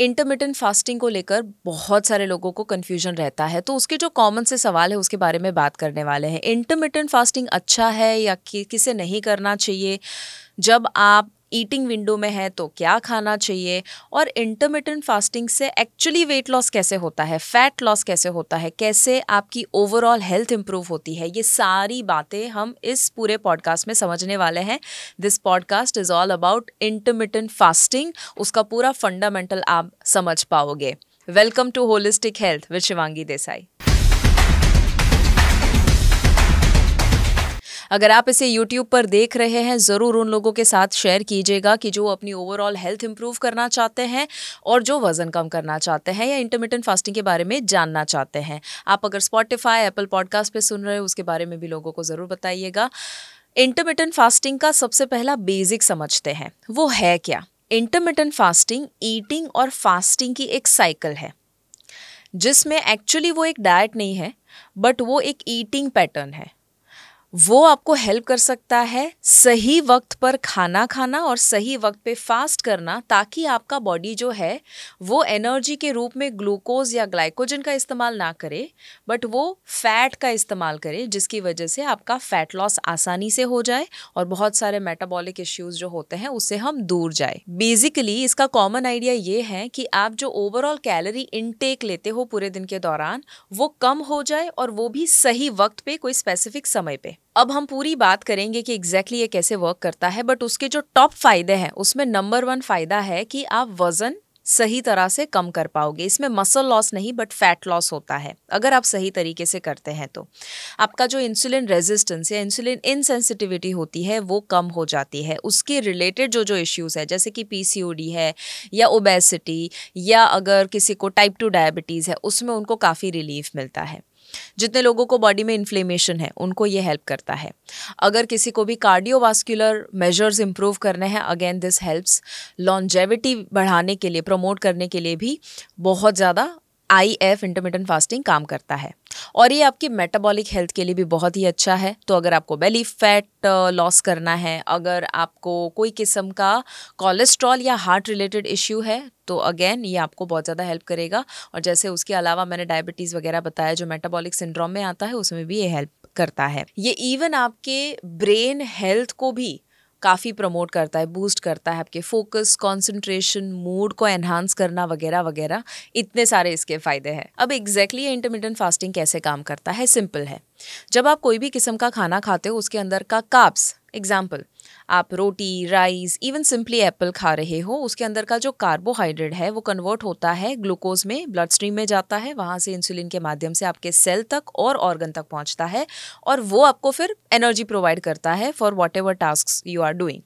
Intermittent fasting को लेकर बहुत सारे लोगों को कन्फ्यूज़न रहता है। तो उसके जो कॉमन से सवाल है उसके बारे में बात करने वाले हैं। इंटरमीडियंट फास्टिंग अच्छा है या कि, किसे नहीं करना चाहिए? जब आप ईटिंग विंडो में है तो क्या खाना चाहिए? और इंटरमीडियंट फास्टिंग से एक्चुअली वेट लॉस कैसे होता है? फैट लॉस कैसे होता है? कैसे आपकी ओवरऑल हेल्थ इंप्रूव होती है? ये सारी बातें हम इस पूरे पॉडकास्ट में समझने वाले हैं। This podcast is all about intermittent fasting उसका पूरा फंडामेंटल आप समझ पाओगे। Welcome to holistic health with Shivangi Desai अगर आप इसे यूट्यूब पर देख रहे हैं, ज़रूर उन लोगों के साथ शेयर कीजिएगा कि जो अपनी ओवरऑल हेल्थ इंप्रूव करना चाहते हैं और जो वज़न कम करना चाहते हैं या इंटरमीडियंट फास्टिंग के बारे में जानना चाहते हैं। आप अगर स्पॉटिफाई एप्पल पॉडकास्ट पर सुन रहे हो, उसके बारे में भी लोगों को ज़रूर बताइएगा। इंटरमीडियंट फास्टिंग का सबसे पहला बेसिक समझते हैं। वो है क्या? इंटरमीडियंट फास्टिंग ईटिंग और फास्टिंग की एक साइकिल है, जिसमें एक्चुअली वो एक डाइट नहीं है बट वो एक ईटिंग पैटर्न है। वो आपको हेल्प कर सकता है सही वक्त पर खाना खाना और सही वक्त पे फास्ट करना ताकि आपका बॉडी जो है, वो एनर्जी के रूप में ग्लूकोज या ग्लाइकोजन का इस्तेमाल ना करे बट वो फैट का इस्तेमाल करे, जिसकी वजह से आपका फैट लॉस आसानी से हो जाए और बहुत सारे मेटाबॉलिक इश्यूज़ जो होते हैं, उससे हम दूर जाए। बेसिकली इसका कॉमन आइडिया ये है कि आप जो ओवरऑल कैलोरी इनटेक लेते हो पूरे दिन के दौरान, वो कम हो जाए और वो भी सही वक्त पे, कोई स्पेसिफिक समय पे। अब हम पूरी बात करेंगे कि एग्जैक्टली exactly ये कैसे वर्क करता है बट उसके जो टॉप फ़ायदे हैं, उसमें नंबर वन फ़ायदा है कि आप वज़न सही तरह से कम कर पाओगे। इसमें मसल लॉस नहीं बट फैट लॉस होता है, अगर आप सही तरीके से करते हैं तो। आपका जो इंसुलिन रेजिस्टेंस या इंसुलिन इनसेंसिटिविटी होती है, वो कम हो जाती है। उसके रिलेटेड जो जो इश्यूज़ है, जैसे कि पीसीओडी है, या ओबेसिटी या अगर किसी को टाइप टू डायबिटीज़ है, उसमें उनको काफ़ी रिलीफ मिलता है। जितने लोगों को बॉडी में इन्फ्लेमेशन है, उनको ये हेल्प करता है। अगर किसी को भी कार्डियोवास्कुलर मेजर्स इंप्रूव करने हैं अगेन दिस हेल्प्स लॉन्जेविटी बढ़ाने के लिए प्रमोट करने के लिए भी बहुत ज़्यादा आई एफ़ इंटरमीडियंट फास्टिंग काम करता है। और ये आपकी मेटाबॉलिक हेल्थ के लिए भी बहुत ही अच्छा है। तो अगर आपको बेली फैट लॉस करना है, अगर आपको कोई किस्म का कोलेस्ट्रॉल या हार्ट रिलेटेड इश्यू है तो अगेन ये आपको बहुत ज़्यादा हेल्प करेगा। और जैसे उसके अलावा मैंने डायबिटीज़ वगैरह बताया, जो मेटाबॉलिक सिंड्रोम में आता है, उसमें भी ये हेल्प करता है। ये इवन आपके ब्रेन हेल्थ को भी काफ़ी प्रमोट करता है बूस्ट करता है आपके फोकस कॉन्सेंट्रेशन मूड को एनहांस करना वगैरह वगैरह। इतने सारे इसके फ़ायदे हैं। अब एग्जैक्टली exactly इंटरमीडियंट फास्टिंग कैसे काम करता है? सिंपल है। जब आप कोई भी किस्म का खाना खाते हो, उसके अंदर का काप्स एग्ज़ाम्पल आप रोटी राइस इवन सिंपली एप्पल खा रहे हो, उसके अंदर का जो कार्बोहाइड्रेट है, वो कन्वर्ट होता है ग्लूकोज में ब्लड स्ट्रीम में जाता है, वहाँ से इंसुलिन के माध्यम से आपके सेल तक और ऑर्गन तक पहुँचता है और वो आपको फिर एनर्जी प्रोवाइड करता है for whatever task you are doing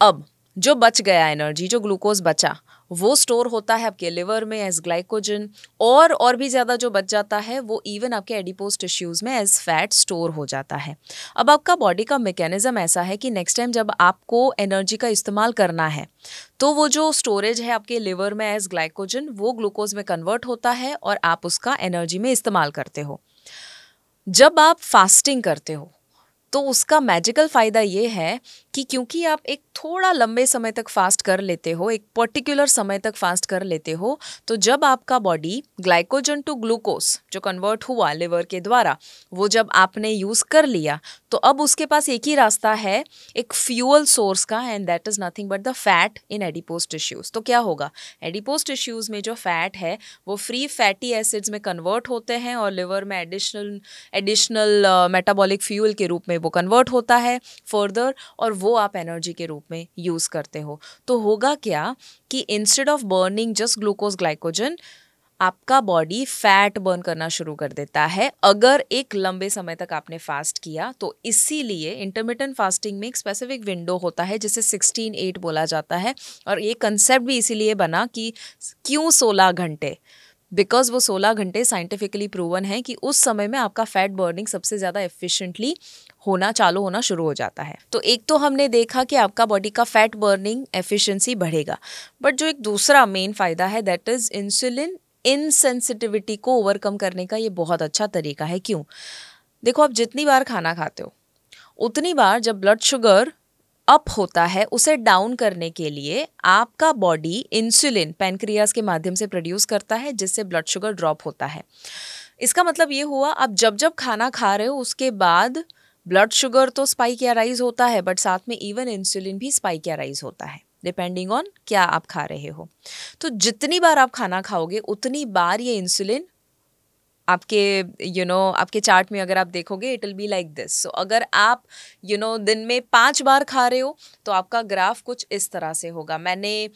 अब, जो बच गया एनर्जी जो ग्लूकोज बचा वो स्टोर होता है आपके लिवर में एज ग्लाइकोजन और और भी ज़्यादा जो बच जाता है, वो इवन आपके एडिपोज टिश्यूज़ में एज फैट स्टोर हो जाता है। अब आपका बॉडी का मैकेनिज्म ऐसा है कि नेक्स्ट टाइम जब आपको एनर्जी का इस्तेमाल करना है तो वो जो स्टोरेज है आपके लिवर में एज ग्लाइकोजन वो ग्लूकोज में कन्वर्ट होता है और आप उसका एनर्जी में इस्तेमाल करते हो। जब आप फास्टिंग करते हो तो उसका मैजिकल फ़ायदा ये है कि क्योंकि आप एक थोड़ा लंबे समय तक फास्ट कर लेते हो, एक पर्टिकुलर समय तक फास्ट कर लेते हो तो जब आपका बॉडी ग्लाइकोजन टू ग्लूकोज जो कन्वर्ट हुआ लिवर के द्वारा, वो जब आपने यूज़ कर लिया तो अब उसके पास एक ही रास्ता है, एक फ्यूअल सोर्स का and that is nothing but the fat in adipose tissues तो क्या होगा? एडिपोज टिश्यूज़ में जो फैट है, वो फ्री फैटी एसिड्स में कन्वर्ट होते हैं और लिवर में एडिशनल एडिशनल मेटाबॉलिक फ्यूल के रूप में वो कन्वर्ट होता है फर्दर और वो आप एनर्जी के रूप में यूज़ करते हो। तो होगा क्या कि instead of burning just glucose glycogen आपका बॉडी फैट बर्न करना शुरू कर देता है। अगर एक लंबे समय तक आपने फास्ट किया तो इसीलिए इंटरमीडियंट फास्टिंग में एक स्पेसिफिक विंडो होता है, जिसे सिक्सटीन एट बोला जाता है। और ये कंसेप्ट भी इसीलिए बना कि क्यों सोलह घंटे? बिकॉज़ वो 16 घंटे साइंटिफिकली प्रूवन है कि उस समय में आपका फैट बर्निंग सबसे ज़्यादा एफिशिएंटली होना, चालू होना शुरू हो जाता है। तो एक तो हमने देखा कि आपका बॉडी का फैट बर्निंग एफिशिएंसी बढ़ेगा। बट जो एक दूसरा मेन फ़ायदा है दैट इज़ इंसुलिन इनसेंसिटिविटी को ओवरकम करने का ये बहुत अच्छा तरीका है। क्यों? देखो, आप जितनी बार खाना खाते हो, उतनी बार जब ब्लड शुगर अप होता है, उसे डाउन करने के लिए आपका बॉडी इंसुलिन पैनक्रियाज के माध्यम से प्रोड्यूस करता है, जिससे ब्लड शुगर ड्रॉप होता है। इसका मतलब ये हुआ, आप जब जब खाना खा रहे हो, उसके बाद ब्लड शुगर तो स्पाइक या राइज होता है बट साथ में इवन इंसुलिन भी स्पाइक या राइज होता है डिपेंडिंग ऑन क्या आप खा रहे हो। तो जितनी बार आप खाना खाओगे, उतनी बार ये इंसुलिन आपके यू you नो know, आपके चार्ट में अगर आप देखोगे it will be like this so अगर आप यू you नो know, दिन में पाँच बार खा रहे हो तो आपका ग्राफ कुछ इस तरह से होगा। मैंने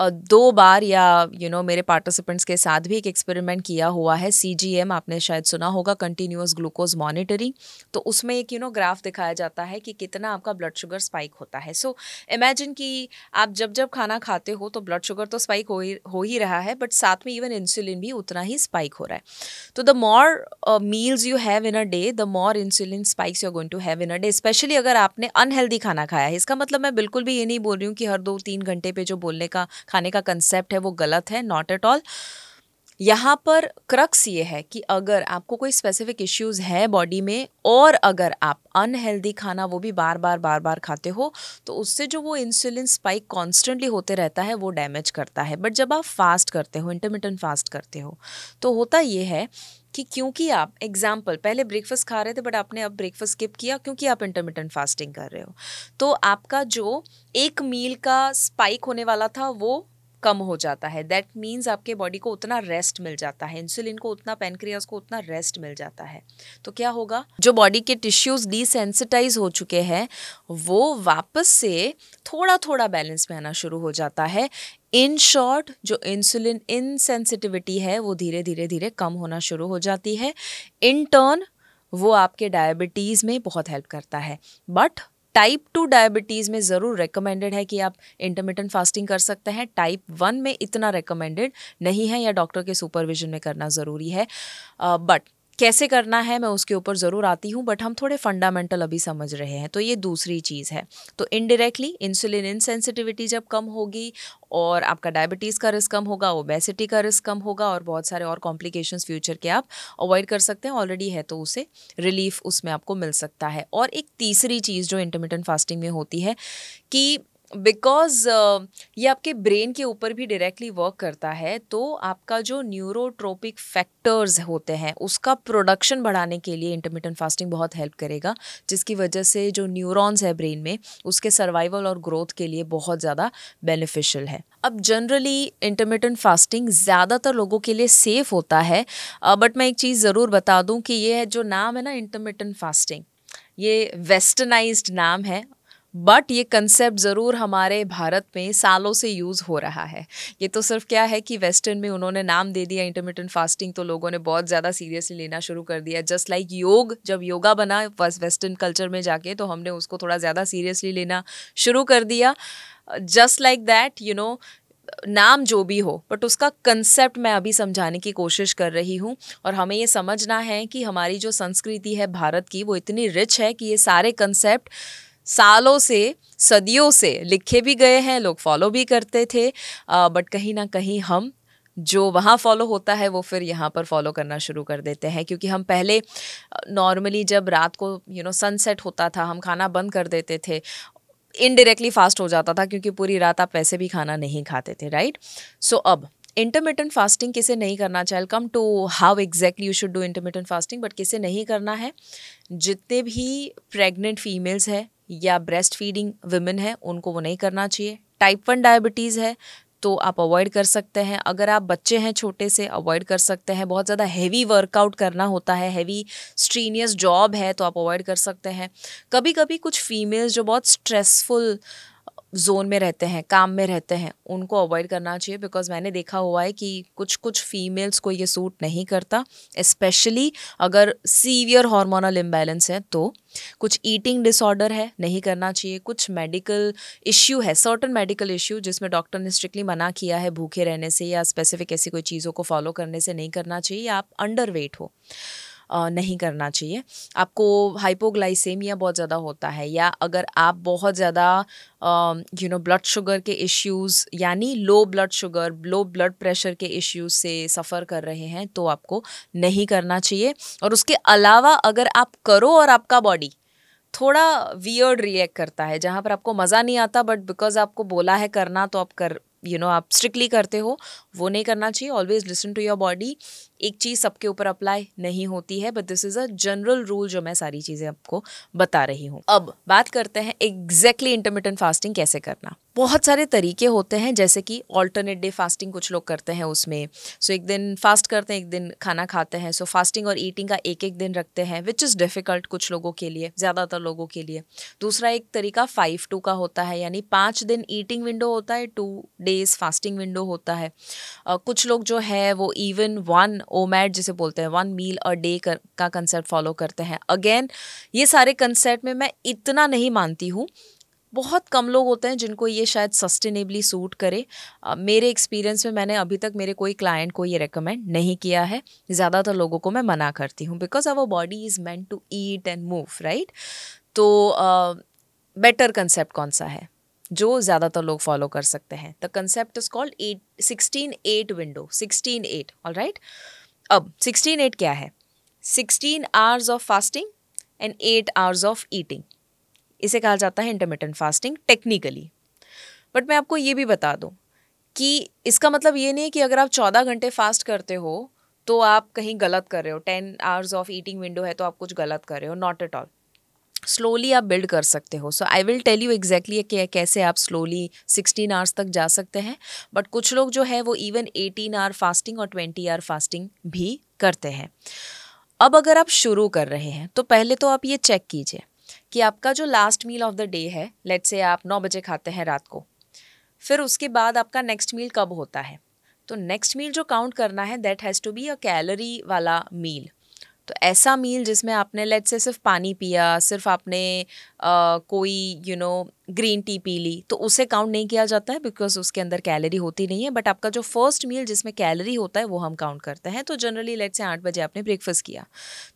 दो बार या यू you नो know, मेरे पार्टिसिपेंट्स के साथ भी एक एक्सपेरिमेंट किया हुआ है। सीजीएम आपने शायद सुना होगा कंटिन्यूस ग्लूकोज मॉनिटरिंग तो उसमें एक यू नो ग्राफ दिखाया जाता है कि कितना आपका ब्लड शुगर स्पाइक होता है। सो so, इमेजिन कि आप जब जब खाना खाते हो तो ब्लड शुगर तो स्पाइक हो ही हो ही रहा है बट साथ में इवन इंसुलिन भी उतना ही स्पाइक हो रहा है। तो the more meals you have in a day the more insulin spikes you are going to have in a day specially अगर आपने अनहेल्दी खाना खाया है। इसका मतलब मैं बिल्कुल भी ये नहीं बोल रही हूँ कि हर दो तीन घंटे पे जो बोलने का, खाने का कंसेप्ट है, वो गलत है नॉट एट ऑल यहाँ पर क्रक्स ये है कि अगर आपको कोई स्पेसिफिक इश्यूज़ है बॉडी में और अगर आप अनहेल्दी खाना वो भी बार बार बार बार खाते हो तो उससे जो वो इंसुलिन स्पाइक कॉन्स्टेंटली होते रहता है, वो डैमेज करता है। बट जब आप फास्ट करते हो इंटरमीडियंट फास्ट करते हो तो होता ये है कि क्योंकि आप एग्ज़ाम्पल पहले ब्रेकफास्ट खा रहे थे बट आपने अब ब्रेकफास्ट स्किप किया क्योंकि आप इंटरमीडियंट फास्टिंग कर रहे हो। तो आपका जो एक मील का स्पाइक होने वाला था, वो कम हो जाता है। दैट मीन्स आपके बॉडी को उतना रेस्ट मिल जाता है। इंसुलिन को उतना पेनक्रियाज को उतना रेस्ट मिल जाता है। तो क्या होगा? जो बॉडी के टिश्यूज डिसेंसिटाइज हो चुके हैं, वो वापस से थोड़ा थोड़ा बैलेंस में आना शुरू हो जाता है। इन शॉर्ट जो इंसुलिन इनसेंसिटिविटी है, वो धीरे धीरे धीरे कम होना शुरू हो जाती है। इन टर्न वो आपके डायबिटीज़ में बहुत हेल्प करता है। बट टाइप टू डायबिटीज़ में ज़रूर रिकमेंडेड है कि आप इंटरमीडियंट फास्टिंग कर सकते हैं। टाइप वन में इतना रिकमेंडेड नहीं है या डॉक्टर के सुपरविजन में करना ज़रूरी है। बट uh, कैसे करना है, मैं उसके ऊपर ज़रूर आती हूँ बट हम थोड़े फंडामेंटल अभी समझ रहे हैं तो ये दूसरी चीज़ है। तो इनडायरेक्टली इंसुलिन इनसेंसिटिविटी जब कम होगी और आपका डायबिटीज़ का रिस्क कम होगा ओबेसिटी का रिस्क कम होगा और बहुत सारे और कॉम्प्लिकेशंस फ्यूचर के आप अवॉइड कर सकते हैं ऑलरेडी है तो उसे रिलीफ उसमें आपको मिल सकता है। और एक तीसरी चीज़ जो इंटरमीडियंट फास्टिंग में होती है कि बिकॉज़ uh, ये आपके ब्रेन के ऊपर भी डायरेक्टली वर्क करता है तो आपका जो न्यूरोट्रोपिक फैक्टर्स होते हैं उसका प्रोडक्शन बढ़ाने के लिए इंटरमीडियंट फास्टिंग बहुत हेल्प करेगा जिसकी वजह से जो न्यूरॉन्स है ब्रेन में उसके सर्वाइवल और ग्रोथ के लिए बहुत ज़्यादा बेनिफिशियल है। अब जनरली इंटरमीडियंट फास्टिंग ज़्यादातर लोगों के लिए सेफ़ होता है बट मैं एक चीज़ ज़रूर बता दूँ कि ये जो नाम है ना इंटरमीडियंट फास्टिंग ये वेस्टर्नाइज्ड नाम है बट ये कंसेप्ट ज़रूर हमारे भारत में सालों से यूज़ हो रहा है। ये तो सिर्फ़ क्या है कि वेस्टर्न में उन्होंने नाम दे दिया इंटरमीडियंट फास्टिंग तो लोगों ने बहुत ज़्यादा सीरियसली लेना शुरू कर दिया। जस्ट लाइक like योग, जब योगा बना वेस्टर्न कल्चर में जाके तो हमने उसको थोड़ा ज़्यादा सीरियसली लेना शुरू कर दिया। Just like that you know नाम जो भी हो बट उसका कंसेप्ट मैं अभी समझाने की कोशिश कर रही हूँ। और हमें ये समझना है कि हमारी जो संस्कृति है भारत की, वो इतनी रिच है कि ये सारे कंसेप्ट सालों से सदियों से लिखे भी गए हैं लोग फॉलो भी करते थे बट कहीं ना कहीं हम जो वहाँ फॉलो होता है वो फिर यहाँ पर फॉलो करना शुरू कर देते हैं क्योंकि हम पहले नॉर्मली जब रात को यू नो सनसेट होता था हम खाना बंद कर देते थे इनडायरेक्टली फास्ट हो जाता था क्योंकि पूरी रात आप वैसे भी खाना नहीं खाते थे राइट सो so, अब इंटरमीडियंट फास्टिंग किसे नहीं करना चाहिए? Come to how exactly you should do intermittent fasting but किसे नहीं करना है? जितने भी प्रेग्नेंट फीमेल्स है या ब्रेस्ट फीडिंग वुमेन है, उनको वो नहीं करना चाहिए। टाइप वन डायबिटीज़ है तो आप अवॉइड कर सकते हैं। अगर आप बच्चे हैं छोटे से अवॉइड कर सकते हैं। बहुत ज़्यादा हैवी वर्कआउट करना होता है हैवी स्ट्रीनियस जॉब है तो आप अवॉइड कर सकते हैं। कभी कभी कुछ फीमेल्स जो बहुत स्ट्रेसफुल जोन में रहते हैं, काम में रहते हैं, उनको अवॉइड करना चाहिए बिकॉज़ मैंने देखा हुआ है कि कुछ कुछ फीमेल्स को ये सूट नहीं करता स्पेशली अगर सीवियर हार्मोनल इम्बैलेंस है तो। कुछ ईटिंग डिसऑर्डर है, नहीं करना चाहिए, कुछ मेडिकल इश्यू है सर्टन मेडिकल इश्यू जिसमें डॉक्टर ने स्ट्रिक्टली मना किया है भूखे रहने से या स्पेसिफिक ऐसी कोई चीज़ों को फॉलो करने से नहीं करना चाहिए आप अंडर वेट हो। नहीं करना चाहिए। आपको हाइपोग्लाइसेमिया बहुत ज़्यादा होता है या अगर आप बहुत ज़्यादा यू नो ब्लड शुगर के इश्यूज़ यानी low blood sugar low blood pressure के इश्यूज़ से सफ़र कर रहे हैं तो आपको नहीं करना चाहिए। और उसके अलावा अगर आप करो और आपका बॉडी थोड़ा वियर्ड रिएक्ट करता है जहाँ पर आपको मज़ा नहीं आता बट बिकॉज़ आपको बोला है करना तो आप कर यू you नो know, आप स्ट्रिक्टली करते हो वो नहीं करना चाहिए। Always listen to your body एक चीज़ सबके ऊपर अप्लाई नहीं होती है but this is a general rule जो मैं सारी चीज़ें आपको बता रही हूँ। अब बात करते हैं एग्जैक्टली इंटरमीडियंट फास्टिंग कैसे करना। बहुत सारे तरीके होते हैं जैसे कि ऑल्टरनेट डे फास्टिंग कुछ लोग करते हैं उसमें। सो so, एक दिन फास्ट करते हैं एक दिन खाना खाते हैं। सो so, फास्टिंग और ईटिंग का एक एक दिन रखते हैं विच इज़ डिफ़िकल्ट कुछ लोगों के लिए ज़्यादातर लोगों के लिए। दूसरा एक तरीका फाइव टू का होता है यानी पाँच दिन ईटिंग विंडो होता है टू डेज़ फास्टिंग विंडो होता है। uh, कुछ लोग जो है वो इवन वन ओमैट जिसे बोलते हैं वन मील अ डे कर, का कंसेप्ट फॉलो करते हैं। अगेन ये सारे कंसेप्ट में मैं इतना नहीं मानती हूँ। बहुत कम लोग होते हैं जिनको ये शायद सस्टेनेबली सूट करे। uh, मेरे एक्सपीरियंस में मैंने अभी तक मेरे कोई क्लाइंट को ये रेकमेंड नहीं किया है। ज़्यादातर लोगों को मैं मना करती हूँ। Because our body is meant to eat and move right तो बेटर uh, कंसेप्ट कौन सा है? जो ज़्यादातर लोग फॉलो कर सकते हैं। The concept is called eight sixteen eight window sixteen eight all right अब सिक्सटीन एट क्या है? Sixteen hours of fasting and eight hours of eating इसे कहा जाता है इंटरमीडियंट फास्टिंग टेक्निकली बट मैं आपको ये भी बता दूँ कि इसका मतलब ये नहीं है कि अगर आप चौदह घंटे फास्ट करते हो तो आप कहीं गलत कर रहे हो। Ten hours of eating window है तो आप कुछ गलत कर रहे हो नॉट एट ऑल स्लोली आप बिल्ड कर सकते हो। So I will tell you exactly कि कैसे आप स्लोली सिक्सटीन आवर्स तक जा सकते हैं। बट कुछ लोग जो है वो इवन एटीन आवर फास्टिंग और ट्वेंटी आवर फास्टिंग भी करते हैं। अब अगर आप शुरू कर रहे हैं तो पहले तो आप ये चेक कीजिए कि आपका जो last meal of the day है लेट से आप नौ बजे खाते हैं रात को, फिर उसके बाद आपका नेक्स्ट मील कब होता है? तो नेक्स्ट मील जो काउंट करना है that has to be a calorie वाला मील तो ऐसा मील जिसमें आपने लेट से सिर्फ़ पानी पिया सिर्फ़ आपने आ, कोई यू नो ग्रीन टी पी ली तो उसे काउंट नहीं किया जाता है बिकॉज़ उसके अंदर कैलोरी होती नहीं है बट आपका जो फ़र्स्ट मील जिसमें कैलोरी होता है वो हम काउंट करते हैं। तो जनरली लेट से आठ बजे आपने ब्रेकफास्ट किया।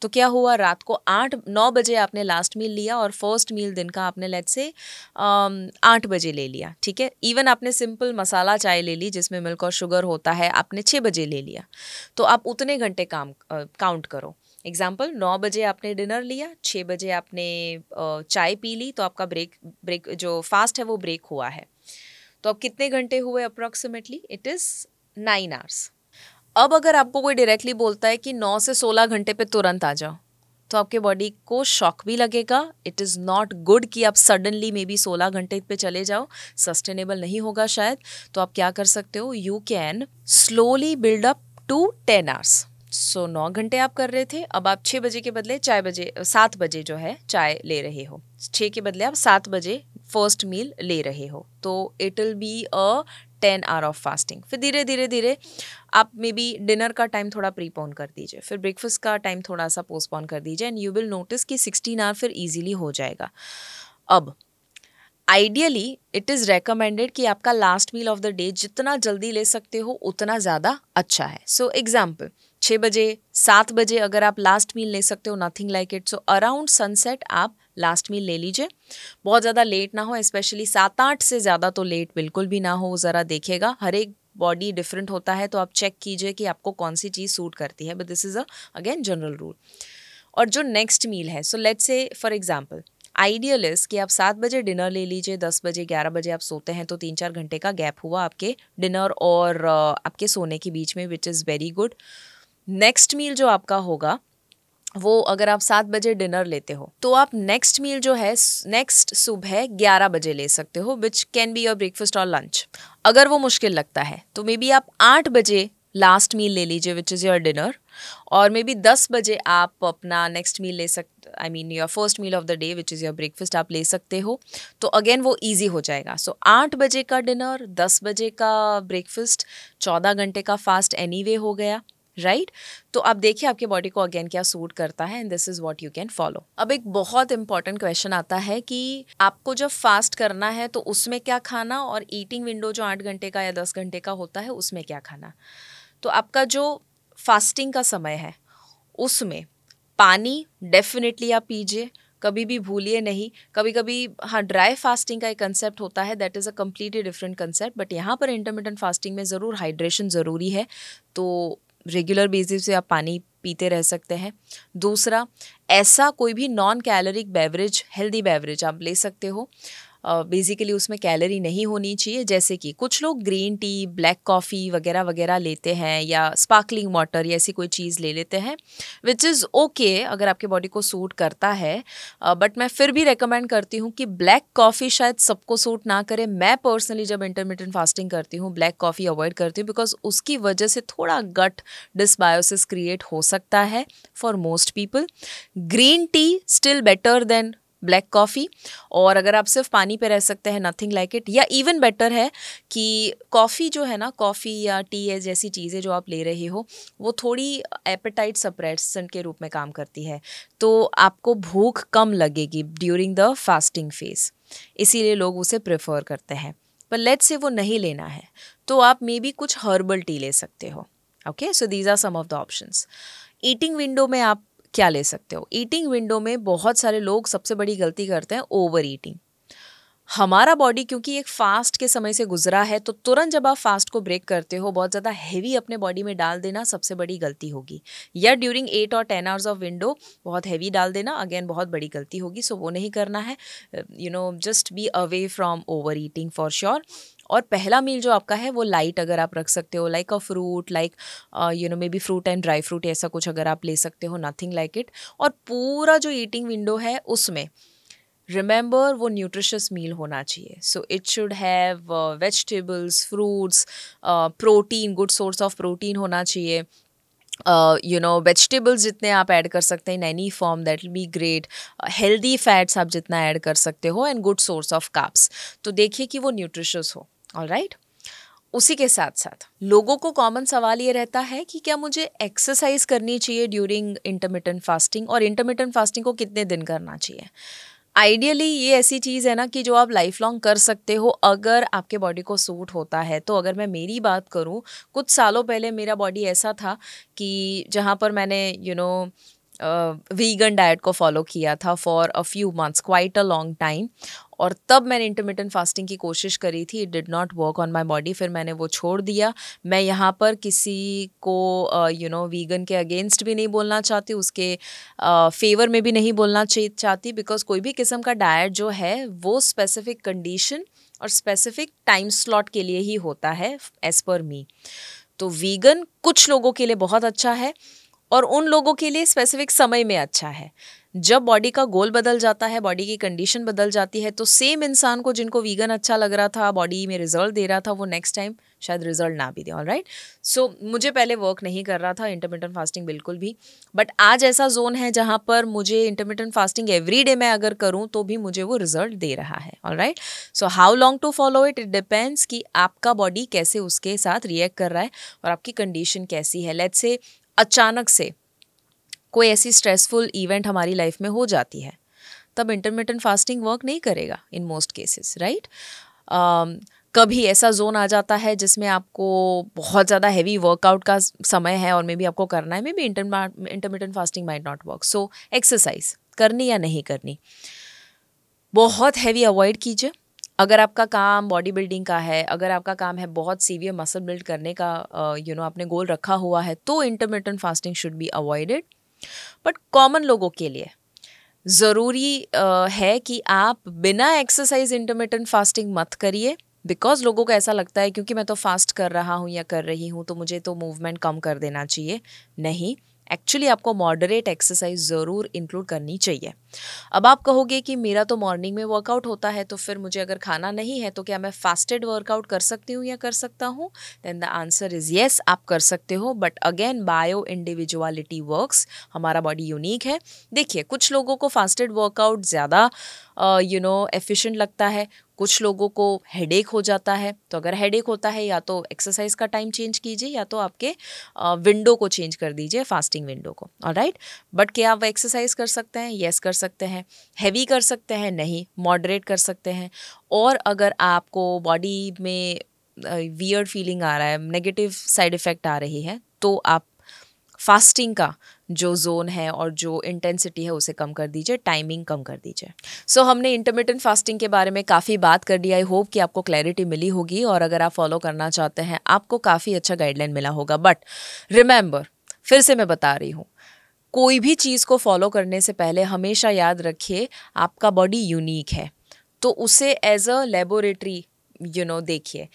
तो क्या हुआ रात को आठ नौ बजे आपने लास्ट मील लिया और फ़र्स्ट मील दिन का आपने लेट से आठ बजे ले लिया ठीक है? इवन आपने सिंपल मसाला चाय ले ली जिसमें मिल्क और शुगर होता है आपने छः बजे ले लिया। तो आप उतने घंटे काम काउंट करो। एग्ज़ाम्पल नौ बजे आपने डिनर लिया छः बजे आपने चाय पी ली तो आपका ब्रेक ब्रेक जो फास्ट है वो ब्रेक हुआ है। तो अब कितने घंटे हुए approximately it is nine hours अब अगर आपको कोई डायरेक्टली बोलता है कि नौ से सोलह घंटे पे तुरंत आ जाओ तो आपके बॉडी को शॉक भी लगेगा। इट इज़ नॉट गुड कि आप सडनली मे बी सोलह घंटे पे चले जाओ। सस्टेनेबल नहीं होगा शायद। तो आप क्या कर सकते हो? You can slowly build up to ten hours so नौ घंटे आप कर रहे थे, अब आप छः बजे के बदले चाय बजे, सात बजे जो है चाय ले रहे हो। छः के बदले आप सात बजे फ़र्स्ट मील ले रहे हो। तो it will be a ten hour of fasting फिर धीरे धीरे धीरे आप मे बी डिनर का टाइम थोड़ा प्रीपोन कर दीजिए। फिर ब्रेकफास्ट का टाइम थोड़ा सा पोस्टपोन कर दीजिए एंड यू विल नोटिस कि सिक्सटीन आवर फिर ईजिली हो जाएगा। अब आइडियली इट इज़ रेकमेंडेड कि आपका last meal of the day जितना जल्दी ले सकते हो उतना ज़्यादा अच्छा है। सो so, एग्ज़ाम्पल छः बजे सात बजे अगर आप लास्ट मील ले सकते हो nothing like it so around sunset आप लास्ट मील ले लीजिए। बहुत ज़्यादा लेट ना हो स्पेशली सात आठ से ज़्यादा तो लेट बिल्कुल भी ना हो ज़रा देखेगा हर एक बॉडी डिफरेंट होता है तो आप चेक कीजिए कि आपको कौन सी चीज़ सूट करती है but this is a again general rule और जो नेक्स्ट मील है so let's say for example ideal is कि आप सात बजे डिनर ले लीजिए, दस बजे, ग्यारह बजे आप सोते हैं तो तीन चार घंटे का गैप हुआ आपके डिनर और आपके सोने के बीच में which is very good next meal जो आपका होगा, वो अगर आप सात बजे डिनर लेते हो तो आप नेक्स्ट मील जो है नेक्स्ट सुबह ग्यारह बजे ले सकते हो which can be your breakfast और लंच अगर वो मुश्किल लगता है तो मे बी आप आठ बजे लास्ट मील ले लीजिए विच इज़ योर डिनर और मे बी दस बजे आप अपना नेक्स्ट मील ले सकते I mean your first meal of the day which is your breakfast आप ले सकते हो। तो अगेन वो ईजी हो जाएगा। सो so, आठ बजे का डिनर दस बजे का ब्रेकफास्ट चौदह घंटे का फास्ट एनी वे हो गया राइट right? तो आप देखिए आपके बॉडी को अगेन क्या सूट करता है and this is what you can follow अब एक बहुत इंपॉर्टेंट क्वेश्चन आता है कि आपको जब फास्ट करना है तो उसमें क्या खाना और ईटिंग विंडो जो आठ घंटे का या दस घंटे का होता है उसमें क्या खाना? तो आपका जो फास्टिंग का समय है, उसमें पानी डेफिनेटली आप पीजिए। कभी भी भूलिए नहीं। कभी कभी हाँ ड्राई फास्टिंग का एक कंसेप्ट होता है that is a completely different concept but यहाँ पर इंटरमीडियंट फास्टिंग में ज़रूर हाइड्रेशन ज़रूरी है। तो रेगुलर बेसिस पे आप पानी पीते रह सकते हैं। दूसरा, ऐसा कोई भी non caloric beverage healthy beverage आप ले सकते हो। बेसिकली उसमें कैलोरी नहीं होनी चाहिए, जैसे कि कुछ लोग ग्रीन टी ब्लैक कॉफ़ी वगैरह वगैरह लेते हैं या स्पार्कलिंग वाटर या ऐसी कोई चीज़ ले लेते हैं विच इज़ ओके अगर आपके बॉडी को सूट करता है। बट मैं फिर भी रिकमेंड करती हूँ कि ब्लैक कॉफ़ी शायद सबको सूट ना करे। मैं पर्सनली जब इंटरमीडियंट फास्टिंग करती हूँ ब्लैक कॉफ़ी अवॉइड करती हूँ बिकॉज़ उसकी वजह से थोड़ा गट डिसबायोसिस क्रिएट हो सकता है for most people green tea still better than black coffee, और अगर आप सिर्फ़ पानी पे रह सकते हैं नथिंग लाइक इट या इवन बेटर है कि कॉफ़ी जो है ना, कॉफ़ी या टी है जैसी चीज़ें जो आप ले रहे हो, वो थोड़ी एपेटाइट सप्रेसेंट के रूप में काम करती है। तो आपको भूख कम लगेगी ड्यूरिंग द फास्टिंग फ़ेज़ इसीलिए लोग उसे प्रेफर करते हैं। पर लेट से वो नहीं लेना है तो आप मे बी कुछ हर्बल टी ले सकते हो। Okay so these are some of the options eating window में आप क्या ले सकते हो? ईटिंग विंडो में बहुत सारे लोग सबसे बड़ी गलती करते हैं ओवर ईटिंग हमारा बॉडी क्योंकि एक फास्ट के समय से गुजरा है तो तुरंत जब आप फास्ट को ब्रेक करते हो, बहुत ज़्यादा हैवी अपने बॉडी में डाल देना सबसे बड़ी गलती होगी. या ड्यूरिंग एट और टेन आवर्स ऑफ़ विंडो बहुत हैवी डाल देना अगेन बहुत बड़ी गलती होगी सो वो नहीं करना है. You know just be away from overeating for sure और पहला मील जो आपका है, वो लाइट अगर आप रख सकते हो like a fruit like you know maybe fruit and dry fruit ऐसा कुछ अगर आप ले सकते हो नथिंग लाइक इट और पूरा जो ईटिंग विंडो है, उसमें रिमेंबर वो न्यूट्रिशियस मील होना चाहिए. So it should have vegetables fruits protein good source of protein होना चाहिए. यू नो वेजिटेबल्स जितने आप ऐड कर सकते हैं in any form that will be great healthy fats आप जितना ऐड कर सकते हो and good source of carbs तो देखिए कि वो न्यूट्रिशियस हो. ऑल राइट उसी के साथ साथ लोगों को कॉमन सवाल ये रहता है कि क्या मुझे एक्सरसाइज करनी चाहिए ड्यूरिंग इंटरमीडियंट फास्टिंग और इंटरमीडियंट फास्टिंग को कितने दिन करना चाहिए? आइडियली ये ऐसी चीज़ है ना कि जो आप लाइफ लॉन्ग कर सकते हो, अगर आपके बॉडी को सूट होता है। तो अगर मैं मेरी बात करूँ, कुछ सालों पहले मेरा बॉडी ऐसा था कि जहाँ पर मैंने यू नो वीगन डाइट को फॉलो किया था for a few months quite a long time और तब मैंने इंटरमीडियंट फास्टिंग की कोशिश करी थी। It did not work on my body फिर मैंने वो छोड़ दिया। मैं यहाँ पर किसी को यू नो वीगन के अगेंस्ट भी नहीं बोलना चाहती उसके फेवर uh, में भी नहीं बोलना चाहती बिकॉज़ कोई भी किस्म का डाइट जो है वो स्पेसिफिक कंडीशन और स्पेसिफिक टाइम स्लॉट के लिए ही होता है एज़ पर मी तो वीगन कुछ लोगों के लिए बहुत अच्छा है और उन लोगों के लिए स्पेसिफिक समय में अच्छा है। जब बॉडी का गोल बदल जाता है बॉडी की कंडीशन बदल जाती है तो सेम इंसान को जिनको वीगन अच्छा लग रहा था बॉडी में रिज़ल्ट दे रहा था, वो नेक्स्ट टाइम शायद रिज़ल्ट ना भी दे ऑल राइट सो मुझे पहले वर्क नहीं कर रहा था इंटरमीडियंट फास्टिंग बिल्कुल भी बट आज ऐसा जोन है जहाँ पर मुझे इंटरमीडियंट फास्टिंग एवरी डे मैं अगर करूँ तो भी मुझे वो रिज़ल्ट दे रहा है all right so how long to follow it it depends कि आपका बॉडी कैसे उसके साथ रिएक्ट कर रहा है और आपकी कंडीशन कैसी है। लेट्स से अचानक से कोई ऐसी स्ट्रेसफुल इवेंट हमारी लाइफ में हो जाती है तब इंटरमीडियंट फास्टिंग वर्क नहीं करेगा इन मोस्ट केसेस राइट कभी ऐसा जोन आ जाता है जिसमें आपको बहुत ज़्यादा हैवी वर्कआउट का समय है और मे बी आपको करना है maybe intermittent fasting might not work so exercise करनी या नहीं करनी? बहुत हैवी अवॉइड कीजिए। अगर आपका काम बॉडी बिल्डिंग का है अगर आपका काम है बहुत सीवियर मसल बिल्ड करने का you uh, know you know, आपने गोल रखा हुआ है तो intermittent fasting should be avoided but common लोगों के लिए। ज़रूरी है कि आप बिना एक्सरसाइज इंटरमीडियंट फास्टिंग मत करिए बिकॉज़ लोगों को ऐसा लगता है, क्योंकि मैं तो फास्ट कर रहा हूँ या कर रही हूँ तो मुझे तो मूवमेंट कम कर देना चाहिए। नहीं। एक्चुअली आपको मॉडरेट एक्सरसाइज ज़रूर इंक्लूड करनी चाहिए। अब आप कहोगे कि मेरा तो मॉर्निंग में वर्कआउट होता है तो फिर मुझे अगर खाना नहीं है तो क्या मैं फास्टेड वर्कआउट कर सकती हूँ या कर सकता हूँ? Then the answer is yes आप कर सकते हो। But again bio individuality works हमारा बॉडी यूनिक है। देखिए, कुछ लोगों को फास्टेड वर्कआउट ज़्यादा यू नो एफिशिएंट लगता है। कुछ लोगों को हेडेक हो जाता है तो अगर हेडेक होता है या तो एक्सरसाइज का टाइम चेंज कीजिए या तो आपके विंडो को चेंज कर दीजिए फास्टिंग विंडो को। और राइट बट क्या आप एक्सरसाइज कर सकते हैं? येस yes, कर सकते हैं। हैवी कर सकते हैं? नहीं। मॉडरेट कर सकते हैं। और अगर आपको बॉडी में वियर्ड फीलिंग आ रहा है नेगेटिव साइड इफ़ेक्ट आ रही है तो आप फास्टिंग का जो जोन है और जो इंटेंसिटी है उसे कम कर दीजिए टाइमिंग कम कर दीजिए। सो so, हमने इंटरमीडियंट फास्टिंग के बारे में काफ़ी बात कर दी आई होप कि आपको क्लैरिटी मिली होगी और अगर आप फॉलो करना चाहते हैं आपको काफ़ी अच्छा गाइडलाइन मिला होगा। बट रिमेंबर फिर से मैं बता रही हूँ कोई भी चीज़ को फॉलो करने से पहले हमेशा याद रखिए आपका बॉडी यूनिक है। तो उसे as a laboratory you know देखिए।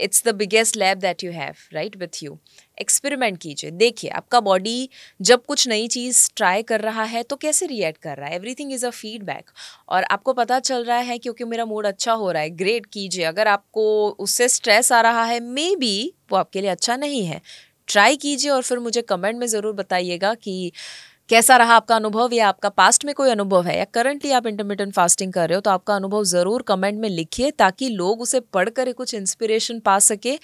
It's the biggest lab that you have right with you experiment कीजिए। देखिए, आपका बॉडी जब कुछ नई चीज़ ट्राई कर रहा है तो कैसे रिएक्ट कर रहा है? एवरीथिंग इज़ अ फीडबैक और आपको पता चल रहा है, क्योंकि मेरा मूड अच्छा हो रहा है ग्रेट कीजिए। अगर आपको उससे स्ट्रेस आ रहा है मे बी वो आपके लिए अच्छा नहीं है। ट्राई कीजिए और फिर मुझे कमेंट में ज़रूर बताइएगा कि कैसा रहा आपका अनुभव या आपका पास्ट में कोई अनुभव है? या करंटली आप इंटरमीडियंट फास्टिंग कर रहे हो तो आपका अनुभव ज़रूर कमेंट में लिखिए ताकि लोग उसे पढ़कर कुछ इंस्पिरेशन पा सके।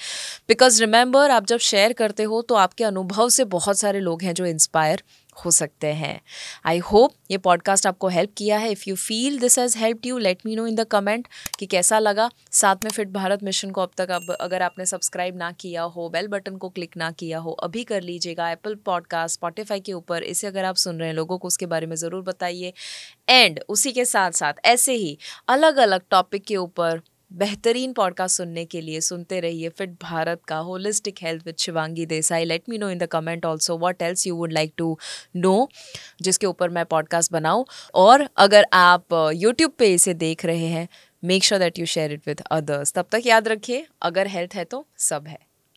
बिकॉज़ रिमेंबर आप जब शेयर करते हो तो आपके अनुभव से बहुत सारे लोग हैं जो इंस्पायर हो सकते हैं। आई होप ये पॉडकास्ट आपको हेल्प किया है। If you feel this has help you let me know in the comment कि कैसा लगा। साथ में फिट भारत मिशन को अब तक अब अगर आपने सब्सक्राइब ना किया हो बेल बटन को क्लिक ना किया हो, अभी कर लीजिएगा एप्पल पॉडकास्ट स्पॉटिफाई के ऊपर। इसे अगर आप सुन रहे हैं लोगों को, उसके बारे में ज़रूर बताइए। एंड उसी के साथ साथ ऐसे ही अलग अलग टॉपिक के ऊपर बेहतरीन पॉडकास्ट सुनने के लिए सुनते रहिए। फिट भारत का holistic health with Shivangi Desai. Let me know in the comment also what else you would like to know जिसके ऊपर मैं पॉडकास्ट बनाऊँ। और अगर आप यूट्यूब पे इसे देख रहे हैं make sure that you share it with others तब तक याद रखिए, अगर हेल्थ है तो सब है।